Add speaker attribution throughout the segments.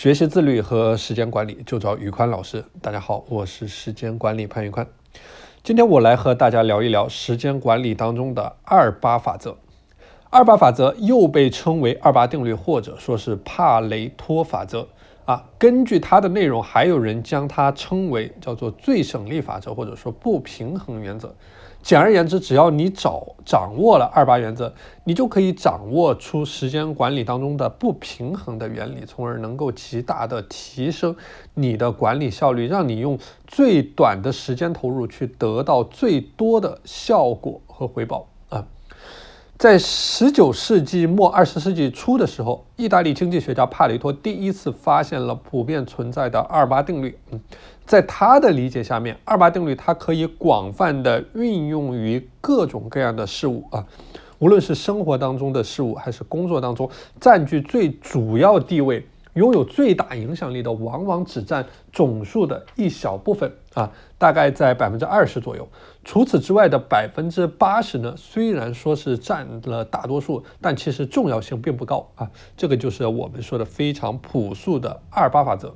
Speaker 1: 学习自律和时间管理就找宇宽老师。大家好，我是时间管理潘宇宽。今天我来和大家聊一聊时间管理当中的二八法则。二八法则又被称为二八定律，或者说是帕雷托法则啊。根据它的内容，还有人将它称为叫做最省力法则，或者说不平衡原则。简而言之，只要你找掌握了二八原则，你就可以掌握出时间管理当中的不平衡的原理，从而能够极大的提升你的管理效率，让你用最短的时间投入去得到最多的效果和回报！在十九世纪末二十世纪初的时候，意大利经济学家帕雷托第一次发现了普遍存在的二八定律。嗯。在他的理解下面，二八定律它可以广泛的运用于各种各样的事物啊，无论是生活当中的事物，还是工作当中，占据最主要地位、拥有最大影响力的，往往只占总数的一小部分啊，大概在百分之二十左右。除此之外的百分之八十呢，虽然说是占了大多数，但其实重要性并不高啊。这个就是我们说的非常朴素的二八法则。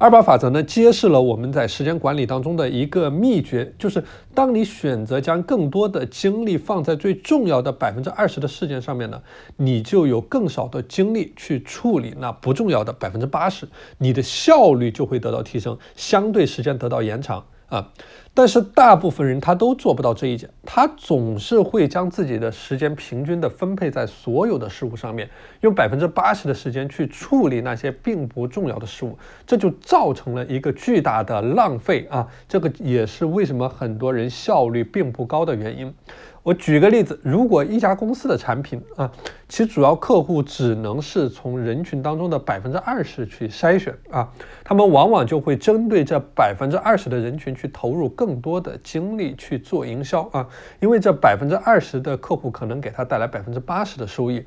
Speaker 1: 二八法则呢，揭示了我们在时间管理当中的一个秘诀，就是当你选择将更多的精力放在最重要的百分之二十的事件上面呢，你就有更少的精力去处理那不重要的百分之八十，你的效率就会得到提升，相对时间得到延长。啊，但是大部分人他都做不到这一点，他总是会将自己的时间平均的分配在所有的事物上面，用百分之八十的时间去处理那些并不重要的事物，这就造成了一个巨大的浪费啊！这个也是为什么很多人效率并不高的原因。我举个例子，如果一家公司的产品啊，其主要客户只能是从人群当中的百分之二十去筛选啊，他们往往就会针对这百分之二十的人群去投入更多的精力去做营销啊，因为这百分之二十的客户可能给他带来百分之八十的收益。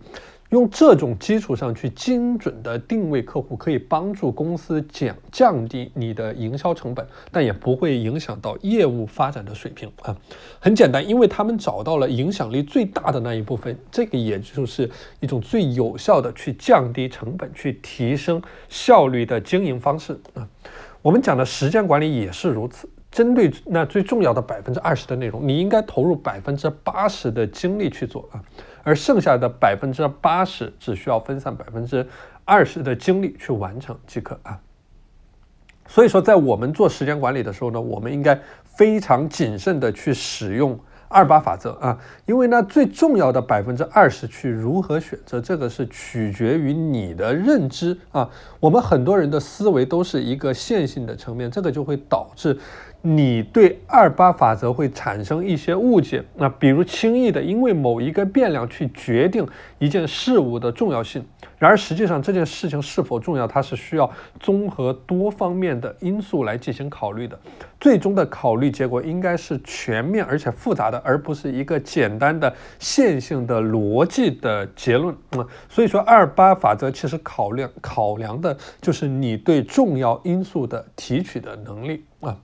Speaker 1: 用这种基础上去精准的定位客户，可以帮助公司降降低你的营销成本，但也不会影响到业务发展的水平啊。很简单，因为他们找到了影响力最大的那一部分，这个也就是一种最有效的去降低成本、去提升效率的经营方式啊。我们讲的时间管理也是如此。针对那最重要的百分之二十的内容，你应该投入百分之八十的精力去做啊，而剩下的百分之八十只需要分散百分之二十的精力去完成即可啊。所以说，在我们做时间管理的时候呢，我们应该非常谨慎的去使用。二八法则啊，因为呢，最重要的百分之二十去如何选择，这个是取决于你的认知啊。我们很多人的思维都是一个线性的层面，这个就会导致你对二八法则会产生一些误解。那比如轻易的因为某一个变量去决定一件事物的重要性。然而，实际上这件事情是否重要，它是需要综合多方面的因素来进行考虑的。最终的考虑结果应该是全面而且复杂的，而不是一个简单的线性的逻辑的结论啊。所以说，二八法则其实考量考量的就是你对重要因素的提取的能力啊。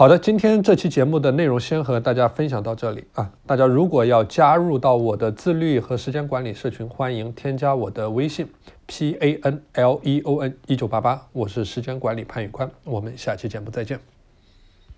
Speaker 1: 好的，今天这期节目的内容先和大家分享到这里啊！大家如果要加入到我的自律和时间管理社群，欢迎添加我的微信 p a n l e o n 一九八八，我是时间管理潘宇宽，我们下期节目再见。